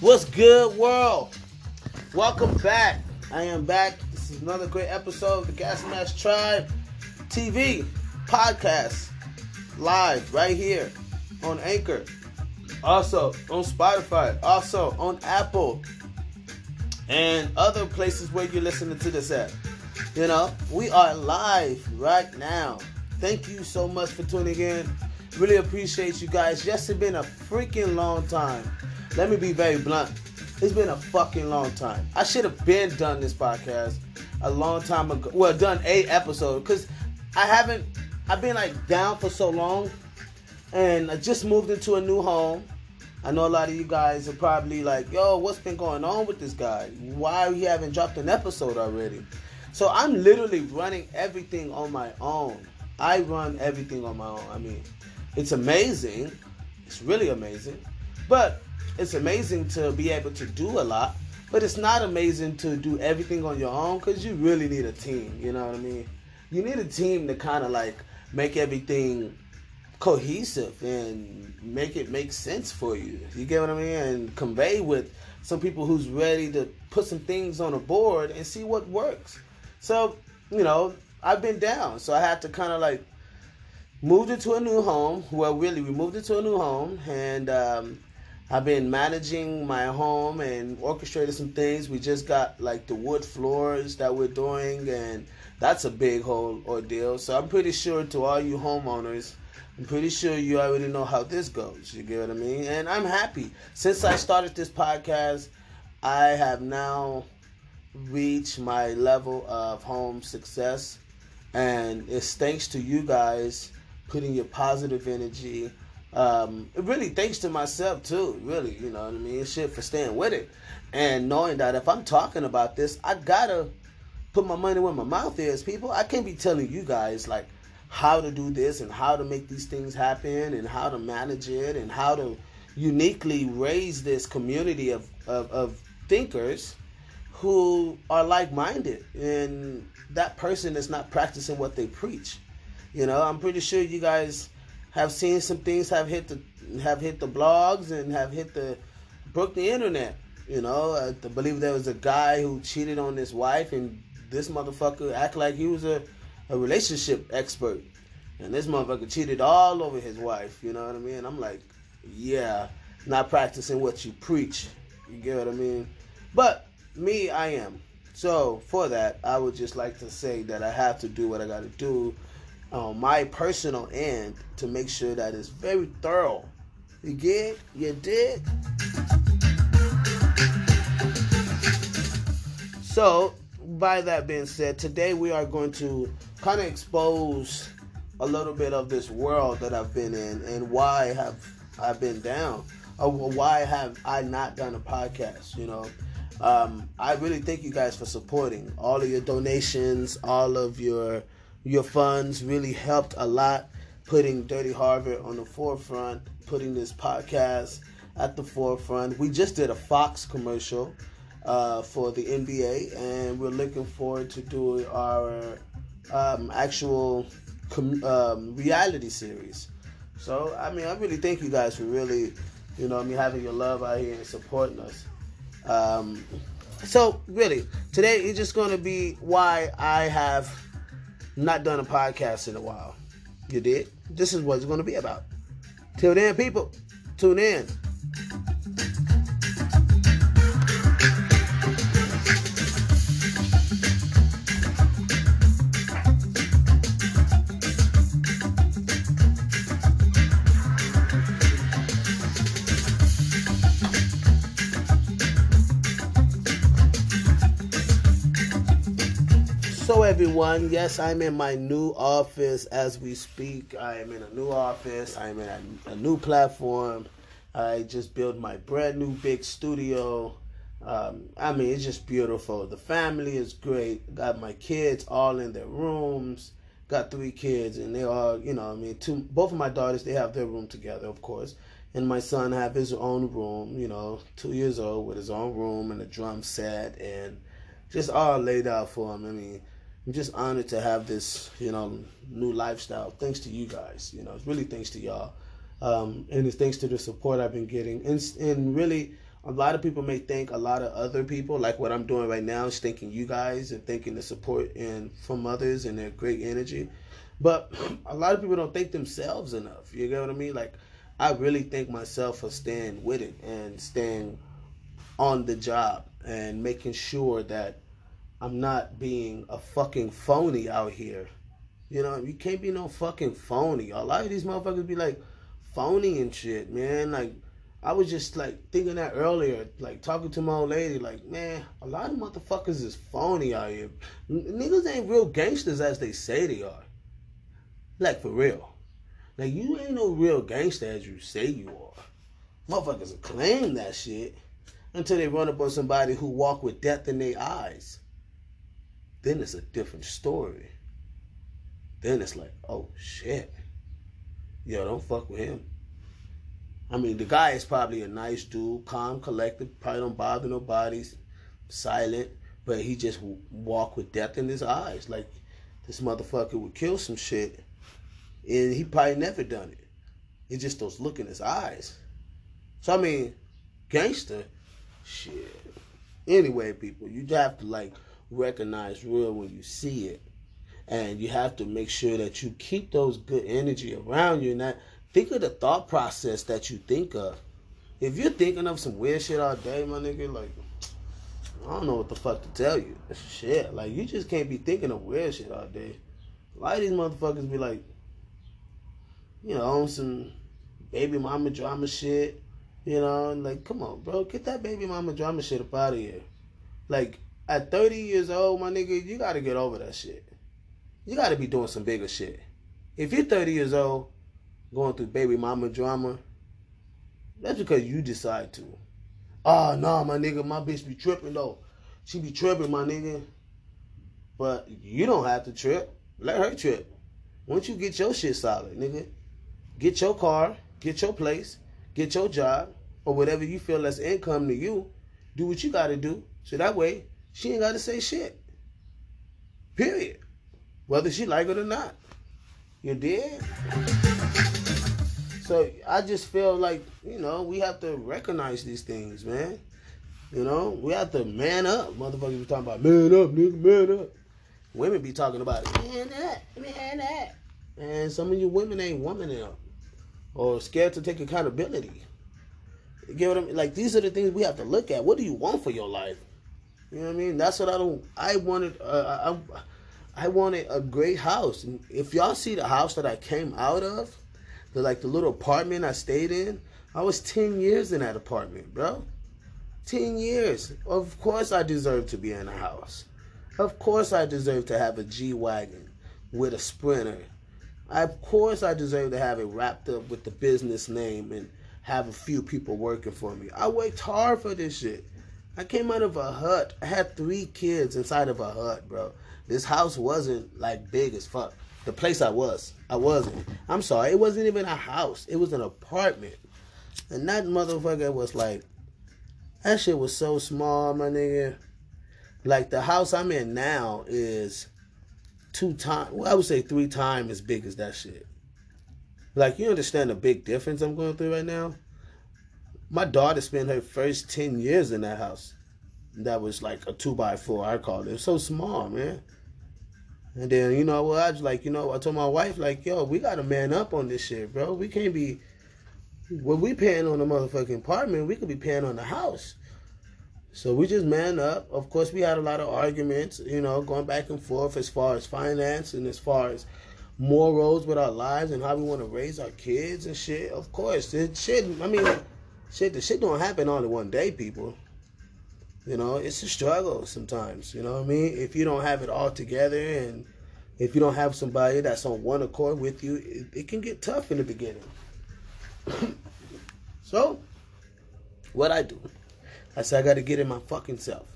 What's good, world? Welcome back. I am back. This is another great episode of the Gas Mask Tribe TV podcast live right here on Anchor, also on Spotify, also on Apple, and other places where you're listening to this at. You know, we are live right now. Thank you so much for tuning in. Really appreciate you guys. Yes, it's been a freaking long time. Let me be very blunt. It's been a fucking long time. I should have been done this podcast a long time ago. Well, done a episode because I haven't. I've been like down for so long, and I just moved into a new home. I know a lot of you guys are probably like, "Yo, what's been going on with this guy? Why he haven't dropped an episode already?" So I'm literally running everything on my own. I run everything on my own. I mean, it's amazing. It's really amazing. But it's amazing to be able to do a lot, but it's not amazing to do everything on your own because you really need a team. You know what I mean? You need a team to kind of like make everything cohesive and make it make sense for you. You get what I mean? And convey with some people who's ready to put some things on a board and see what works. So, you know, I've been down. So I had to kind of like moved into a new home. Well, really, we moved into a new home and um, I've been managing my home and orchestrated some things. We just got like the wood floors that we're doing, and that's a big whole ordeal. So I'm pretty sure to all you homeowners, I'm pretty sure you already know how this goes. You get what I mean? And I'm happy. Since I started this podcast, I have now reached my level of home success. And it's thanks to you guys putting your positive energy um, really thanks to myself too. Really, you know what I mean. Shit for staying with it and knowing that if I'm talking about this, I gotta put my money where my mouth is. People, I can't be telling you guys like how to do this and how to make these things happen and how to manage it and how to uniquely raise this community of, of, of thinkers who are like-minded and that person is not practicing what they preach you know i'm pretty sure you guys have seen some things have hit the have hit the blogs and have hit the broke the internet. You know, uh, I believe there was a guy who cheated on his wife, and this motherfucker act like he was a, a relationship expert, and this motherfucker cheated all over his wife. You know what I mean? I'm like, yeah, not practicing what you preach. You get what I mean? But me, I am. So for that, I would just like to say that I have to do what I got to do on my personal end to make sure that it's very thorough. You get? You did? So, by that being said, today we are going to kind of expose a little bit of this world that I've been in and why have I been down, or why have I not done a podcast. You know, um, I really thank you guys for supporting all of your donations, all of your your funds really helped a lot putting Dirty Harvard on the forefront, putting this podcast at the forefront. We just did a Fox commercial uh, for the NBA, and we're looking forward to doing our um, actual com- um, reality series. So, I mean, I really thank you guys for really, you know, I mean, having your love out here and supporting us. Um, so, really, today is just going to be why I have not done a podcast in a while. You did? This is what it's going to be about. Till then, people, tune in. Everyone. Yes, I'm in my new office as we speak. I am in a new office. I'm in a, a new platform. I just built my brand new big studio. Um, I mean, it's just beautiful. The family is great. Got my kids all in their rooms. Got three kids, and they all, you know, I mean, two. Both of my daughters, they have their room together, of course, and my son have his own room. You know, two years old with his own room and a drum set, and just all laid out for him. I mean, I'm just honored to have this, you know, new lifestyle. Thanks to you guys. You know, it's really thanks to y'all, um, and it's thanks to the support I've been getting, and and really a lot of people may think a lot of other people like what i'm doing right now is thanking you guys and thanking the support and from others and their great energy but a lot of people don't thank themselves enough you get what i mean like i really thank myself for staying with it and staying on the job and making sure that i'm not being a fucking phony out here you know you can't be no fucking phony a lot of these motherfuckers be like phony and shit man like I was just like thinking that earlier, like talking to my old lady, like, man, a lot of motherfuckers is phony out here. Niggas ain't real gangsters as they say they are. Like for real. Like you ain't no real gangster as you say you are. Motherfuckers claim that shit until they run up on somebody who walk with death in their eyes. Then it's a different story. Then it's like, oh shit. Yo, don't fuck with him. I mean, the guy is probably a nice dude, calm, collected, probably don't bother nobody, silent, but he just walk with death in his eyes. Like this motherfucker would kill some shit, and he probably never done it. It's just those look in his eyes. So I mean, gangster, shit. Anyway, people, you have to like recognize real when you see it, and you have to make sure that you keep those good energy around you, and that think of the thought process that you think of. If you're thinking of some weird shit all day, my nigga, like I don't know what the fuck to tell you. Shit, like you just can't be thinking of weird shit all day. A lot of these motherfuckers be like, you know, on some baby mama drama shit. You know, like come on, bro, get that baby mama drama shit up out of here. Like at 30 years old, my nigga, you gotta get over that shit. You gotta be doing some bigger shit. If you're 30 years old going through baby mama drama, that's because you decide to. Oh, nah, my nigga, my bitch be tripping though. She be tripping, my nigga. But you don't have to trip. Let her trip. Once you get your shit solid, nigga, get your car, get your place, get your job, or whatever you feel that's income to you, do what you gotta do. So that way, she ain't gotta say shit. Period. Whether she like it or not. You did? So I just feel like, you know, we have to recognize these things, man. You know, we have to man up. Motherfuckers be talking about man up, nigga, man up. Women be talking about man up, man up. And some of you women ain't woman up. Or scared to take accountability. You get what I mean? Like these are the things we have to look at. What do you want for your life? You know what I mean? That's what I don't. I wanted. Uh, I, I wanted a great house. And if y'all see the house that I came out of, the like the little apartment I stayed in. I was ten years in that apartment, bro. Ten years. Of course I deserve to be in a house. Of course I deserve to have a G wagon with a sprinter. Of course I deserve to have it wrapped up with the business name and have a few people working for me. I worked hard for this shit. I came out of a hut. I had three kids inside of a hut, bro. This house wasn't like big as fuck the place I was. I wasn't. I'm sorry. It wasn't even a house. It was an apartment. And that motherfucker was like, that shit was so small, my nigga. Like the house I'm in now is two times, well, I would say three times as big as that shit. Like, you understand the big difference I'm going through right now? My daughter spent her first 10 years in that house. That was like a two by four, I called it. It was so small, man. And then, you know, well, I was like, you know, I told my wife, like, yo, we got to man up on this shit, bro. We can't be, when we paying on the motherfucking apartment, we could be paying on the house. So we just man up. Of course, we had a lot of arguments, you know, going back and forth as far as finance and as far as morals with our lives and how we want to raise our kids and shit. Of course, it shit. I mean, shit. The shit don't happen all in one day, people. You know, it's a struggle sometimes. You know what I mean? If you don't have it all together and if you don't have somebody that's on one accord with you, it, it can get tough in the beginning. so, what I do, I said I got to get in my fucking self.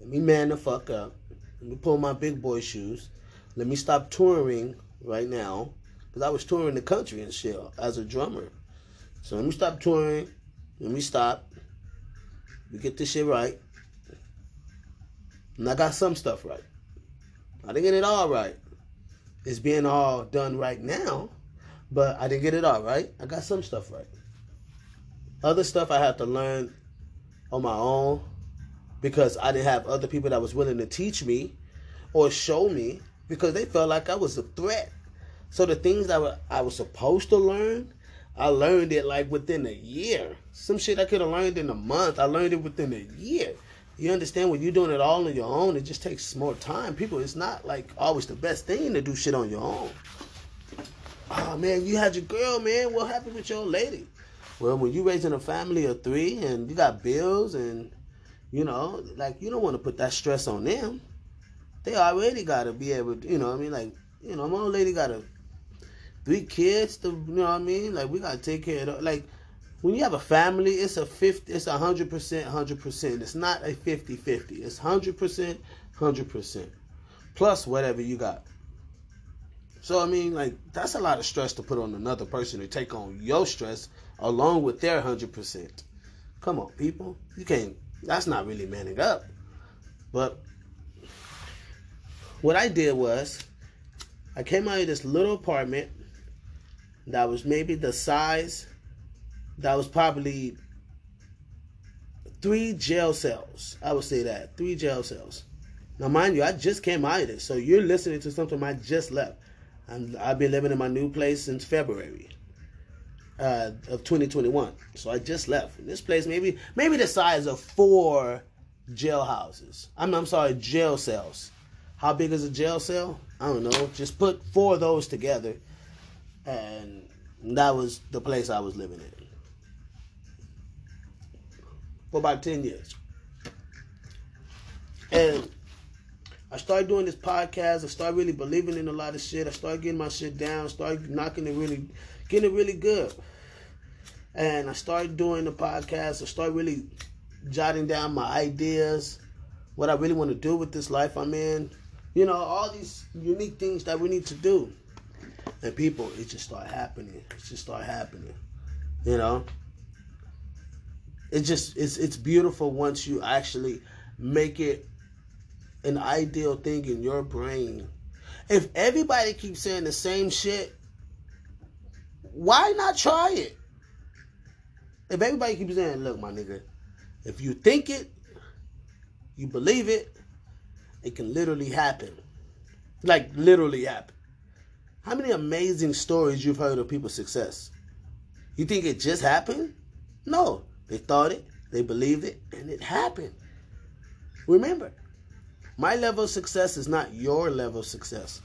Let me man the fuck up. Let me pull my big boy shoes. Let me stop touring right now because I was touring the country and shit as a drummer. So let me stop touring. Let me stop. We get this shit right. And I got some stuff right. I didn't get it all right. It's being all done right now, but I didn't get it all right. I got some stuff right. Other stuff I had to learn on my own because I didn't have other people that was willing to teach me or show me because they felt like I was a threat. So the things that I was supposed to learn, I learned it like within a year. Some shit I could have learned in a month, I learned it within a year. You understand when you're doing it all on your own, it just takes more time. People, it's not like always the best thing to do shit on your own. Oh man, you had your girl, man. What happened with your lady? Well, when you raising a family of three and you got bills and you know, like you don't want to put that stress on them. They already gotta be able to, you know, I mean, like, you know, my old lady got a three kids to, you know what I mean? Like we gotta take care of, like, when you have a family, it's a 50, it's a 100%, 100%. It's not a 50 50. It's 100%, 100%. Plus whatever you got. So, I mean, like, that's a lot of stress to put on another person to take on your stress along with their 100%. Come on, people. You can't, that's not really manning up. But what I did was, I came out of this little apartment that was maybe the size that was probably three jail cells. I would say that three jail cells. Now, mind you, I just came out of this, so you're listening to something I just left. And I've been living in my new place since February uh, of 2021. So I just left. This place maybe maybe the size of four jail houses. I'm I'm sorry, jail cells. How big is a jail cell? I don't know. Just put four of those together, and that was the place I was living in for about 10 years. And I started doing this podcast. I started really believing in a lot of shit. I started getting my shit down. Started knocking it really, getting it really good. And I started doing the podcast. I started really jotting down my ideas, what I really want to do with this life I'm in. You know, all these unique things that we need to do. And people, it just start happening. It just start happening. You know? it just it's it's beautiful once you actually make it an ideal thing in your brain. If everybody keeps saying the same shit, why not try it? If everybody keeps saying, look, my nigga, if you think it, you believe it, it can literally happen. Like literally happen. How many amazing stories you've heard of people's success? You think it just happened? No. They thought it, they believed it, and it happened. Remember, my level of success is not your level of success.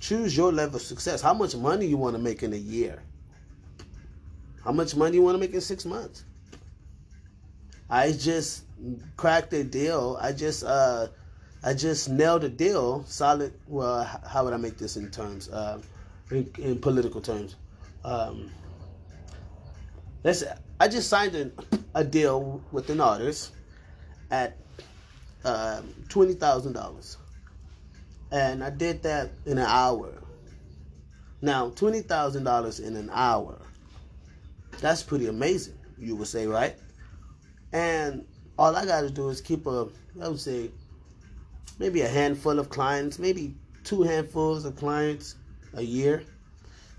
Choose your level of success. How much money you want to make in a year? How much money you want to make in six months? I just cracked a deal. I just uh I just nailed a deal. Solid. Well, how would I make this in terms? Uh, in, in political terms. Um, let's I just signed a, a deal with an artist at um, twenty thousand dollars, and I did that in an hour. Now, twenty thousand dollars in an hour. That's pretty amazing, you would say, right? And all I got to do is keep a, I would say, maybe a handful of clients, maybe two handfuls of clients a year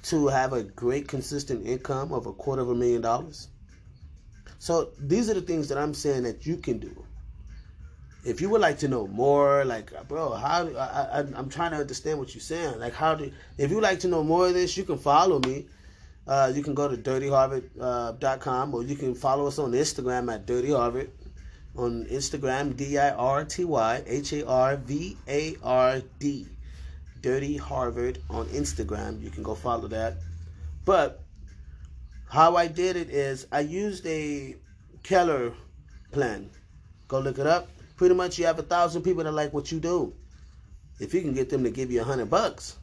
to have a great consistent income of a quarter of a million dollars. So these are the things that I'm saying that you can do. If you would like to know more, like bro, how I, I'm trying to understand what you're saying. Like how do if you like to know more of this, you can follow me. Uh, you can go to dirtyharvard.com uh, or you can follow us on Instagram at Dirty Harvard. On Instagram, D I R T Y H A R V A R D. Dirty Harvard on Instagram. You can go follow that. But how I did it is I used a Keller plan. Go look it up. Pretty much you have a thousand people that like what you do. If you can get them to give you a hundred bucks,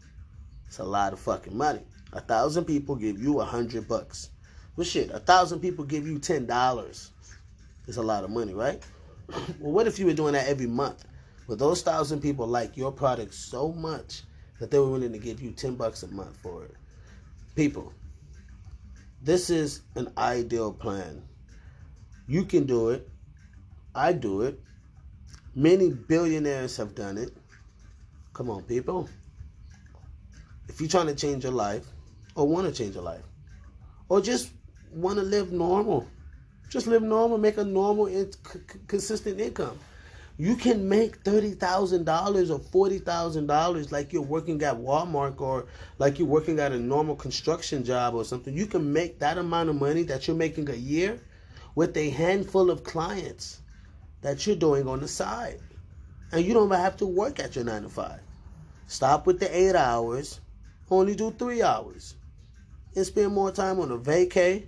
it's a lot of fucking money. A thousand people give you a hundred bucks. Well shit, a thousand people give you ten dollars. It's a lot of money, right? well, what if you were doing that every month? Well, those thousand people like your product so much that they were willing to give you 10 bucks a month for it. People, this is an ideal plan. You can do it. I do it. Many billionaires have done it. Come on, people. If you're trying to change your life, or want to change your life, or just want to live normal, just live normal, make a normal, consistent income. You can make $30,000 or $40,000 like you're working at Walmart or like you're working at a normal construction job or something. You can make that amount of money that you're making a year with a handful of clients that you're doing on the side. And you don't even have to work at your 9 to 5. Stop with the 8 hours, only do 3 hours. And spend more time on a vacay,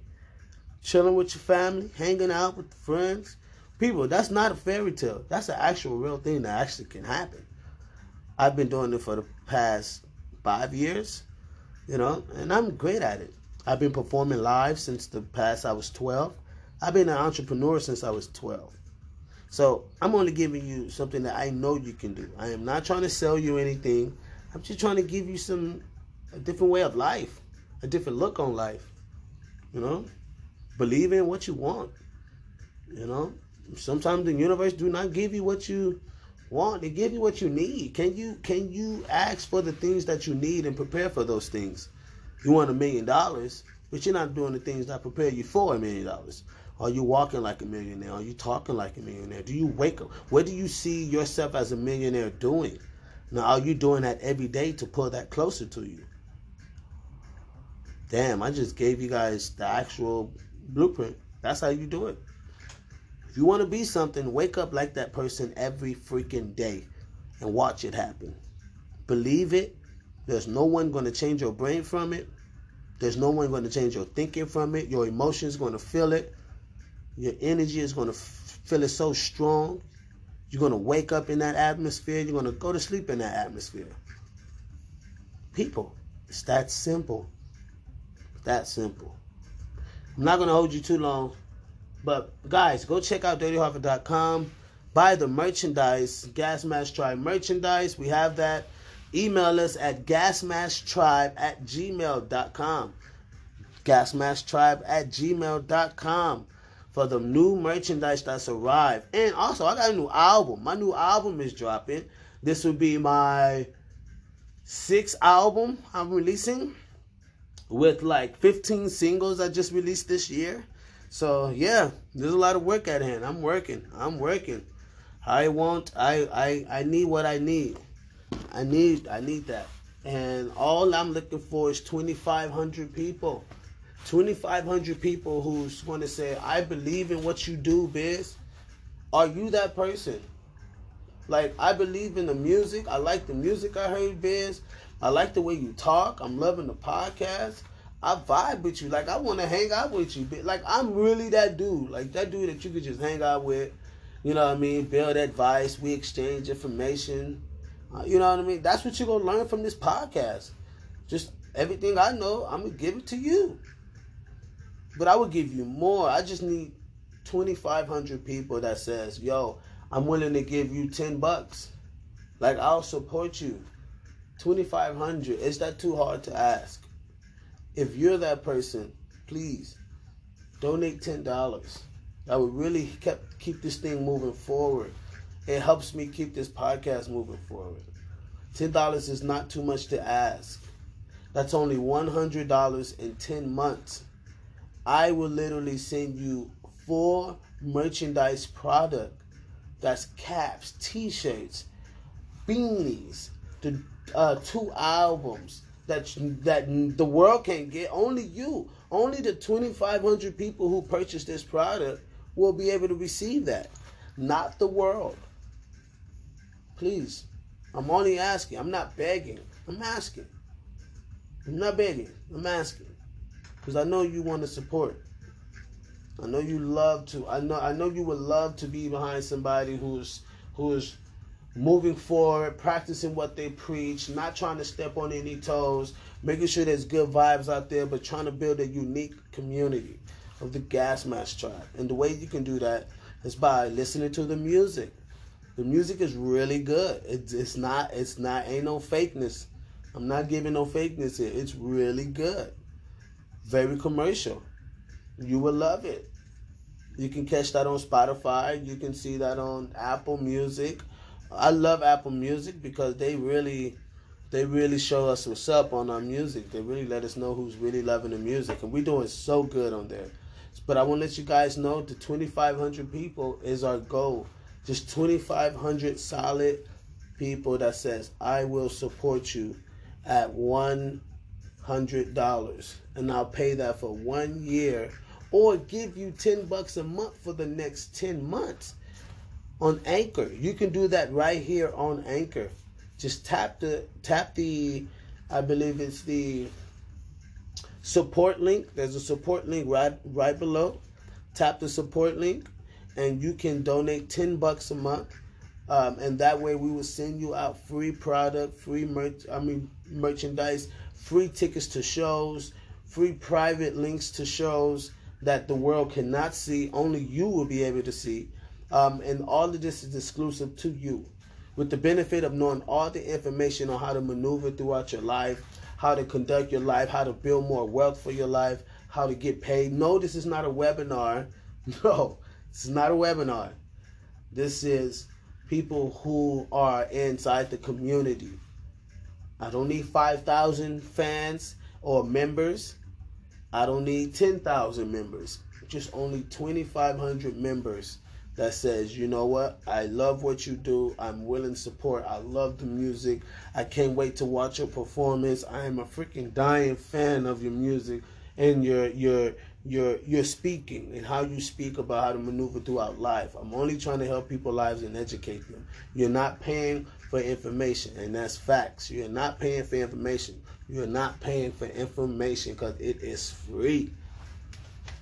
chilling with your family, hanging out with friends People, that's not a fairy tale. That's an actual real thing that actually can happen. I've been doing it for the past five years, you know, and I'm great at it. I've been performing live since the past I was 12. I've been an entrepreneur since I was 12. So I'm only giving you something that I know you can do. I am not trying to sell you anything. I'm just trying to give you some a different way of life, a different look on life. You know, believe in what you want. You know, sometimes the universe do not give you what you want. They give you what you need. Can you can you ask for the things that you need and prepare for those things? You want a million dollars but you're not doing the things that prepare you for a million dollars. Are you walking like a millionaire? Are you talking like a millionaire? Do you wake up? What do you see yourself as a millionaire doing? Now are you doing that every day to pull that closer to you? Damn i just gave you guys the actual blueprint that's how you do it if you want to be something, wake up like that person every freaking day and watch it happen. Believe it. There's no one going to change your brain from it. There's no one going to change your thinking from it. Your emotions going to feel it. Your energy is going to feel it so strong. You're going to wake up in that atmosphere. You're going to go to sleep in that atmosphere. People, it's that simple. That simple. I'm not going to hold you too long. But guys, go check out dirtyharvard.com. Buy the merchandise, Gas Mask Tribe merchandise. We have that. Email us at gasmasktribe at gmail.com. Gasmasktribe at gmail.com for the new merchandise that's arrived. And also, I got a new album. My new album is dropping. This will be my sixth album I'm releasing with like 15 singles I just released this year. So yeah, there's a lot of work at hand. I'm working. I'm working. I want. I I I need what I need. I need. I need that. And all I'm looking for is 2,500 people. 2,500 people who's going to say, I believe in what you do, Biz. Are you that person? Like, I believe in the music. I like the music I heard, Biz. I like the way you talk. I'm loving the podcast. I vibe with you. Like I want to hang out with you. Like I'm really that dude. Like that dude that you could just hang out with. You know what I mean? Build advice. We exchange information. Uh, you know what I mean? That's what you're gonna learn from this podcast. Just everything I know, I'm gonna give it to you. But I would give you more. I just need 2,500 people that says, "Yo, I'm willing to give you 10 bucks. Like I'll support you." 2,500. Is that too hard to ask? If you're that person, please donate ten dollars. That would really kept keep this thing moving forward. It helps me keep this podcast moving forward. Ten dollars is not too much to ask. That's only one hundred dollars in ten months. I will literally send you four merchandise product. That's caps, t-shirts, beanies, the uh, two albums, that that the world can't get. Only you, only the 2,500 people who purchase this product will be able to receive that, not the world. Please, I'm only asking. I'm not begging. I'm asking. I'm not begging. I'm asking because I know you want to support. I know you love to. I know. I know you would love to be behind somebody who's who's moving forward, practicing what they preach, not trying to step on any toes, making sure there's good vibes out there, but trying to build a unique community of the Gas Mask tribe. And the way you can do that is by listening to the music. The music is really good. It's it's not it's not ain't no fakeness. I'm not giving no fakeness here. It's really good. Very commercial. You will love it. You can catch that on Spotify. You can see that on Apple Music. I love Apple Music because they really they really show us what's up on our music. They really let us know who's really loving the music, and we're doing so good on there. But I want to let you guys know the 2,500 people is our goal. Just 2,500 solid people that says I will support you at one hundred dollars, and I'll pay that for one year, or give you ten bucks a month for the next ten months on Anchor. You can do that right here on Anchor. Just tap the tap the I believe it's the support link. There's a support link right right below. Tap the support link and you can donate 10 bucks a month. Um, and that way we will send you out free product, free merch I mean merchandise, free tickets to shows, free private links to shows that the world cannot see, only you will be able to see. Um, and all of this is exclusive to you. With the benefit of knowing all the information on how to maneuver throughout your life, how to conduct your life, how to build more wealth for your life, how to get paid. No, this is not a webinar. No, this is not a webinar. This is people who are inside the community. I don't need 5,000 fans or members. I don't need 10,000 members. Just only 2,500 members that says, you know what, I love what you do. I'm willing to support. I love the music. I can't wait to watch your performance. I am a freaking dying fan of your music and your your your your speaking and how you speak about how to maneuver throughout life. I'm only trying to help people lives and educate them. You're not paying for information, and that's facts. You're not paying for information. You're not paying for information because it is free.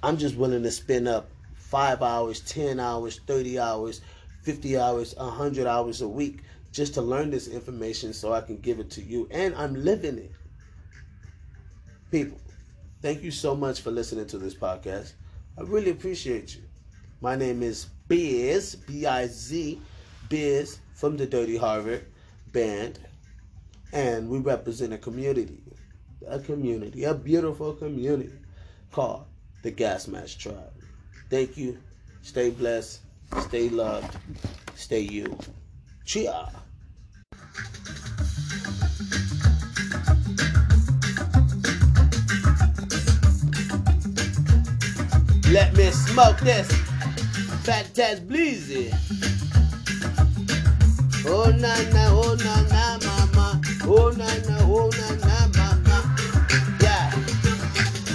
I'm just willing to spend up five hours, 10 hours, 30 hours, 50 hours, 100 hours a week just to learn this information so I can give it to you. And I'm living it. People, thank you so much for listening to this podcast. I really appreciate you. My name is Biz, B I Z, Biz from the Dirty Harvard Band. And we represent a community, a community, a beautiful community called the Gas Mask Tribe. Thank you. Stay blessed. Stay loved. Stay you. Cheer. Let me smoke this. Fat Taz Bleezy. Oh na na, oh na na, mama. Oh na na, oh na na, mama. Yeah.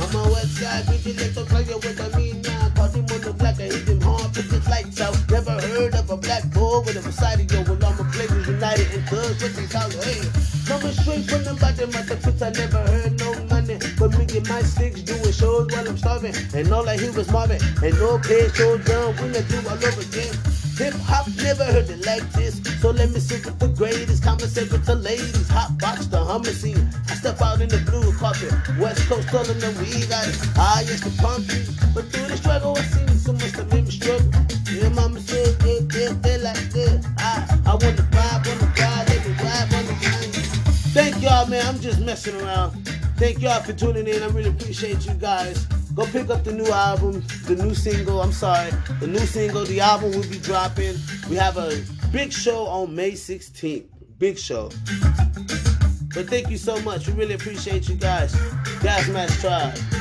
I'm a west side bitch, little player with a mean now. Caught him on the black, I hit him hard, put his lights out. Never heard of a black boy with a Versailles, yo. Well, I'm a players united and thugs with these house. Hey, coming straight from the bottom of the pits, I never heard no money. But me and my sticks doing shows while I'm starving. And all I hear was Marvin. And no pay so down when I do all over again. Hip hop never heard it like this. So let me sit with the greatest, conversate with the ladies, hot box the hummer scene. I step out in the blue carpet, West Coast telling them we got it. I used to pump you, but through the struggle I seen so much that made me struggle. Yeah, mama said, yeah, yeah, they like this. I, I want to vibe, want to ride, let me ride, want to ride. Thank y'all, man. I'm just messing around. Thank y'all for tuning in. I really appreciate you guys. Go pick up the new album, the new single. I'm sorry, the new single. The album will be dropping. We have a big show on May 16th. Big show. But thank you so much. We really appreciate you guys. Gas Mask Tribe.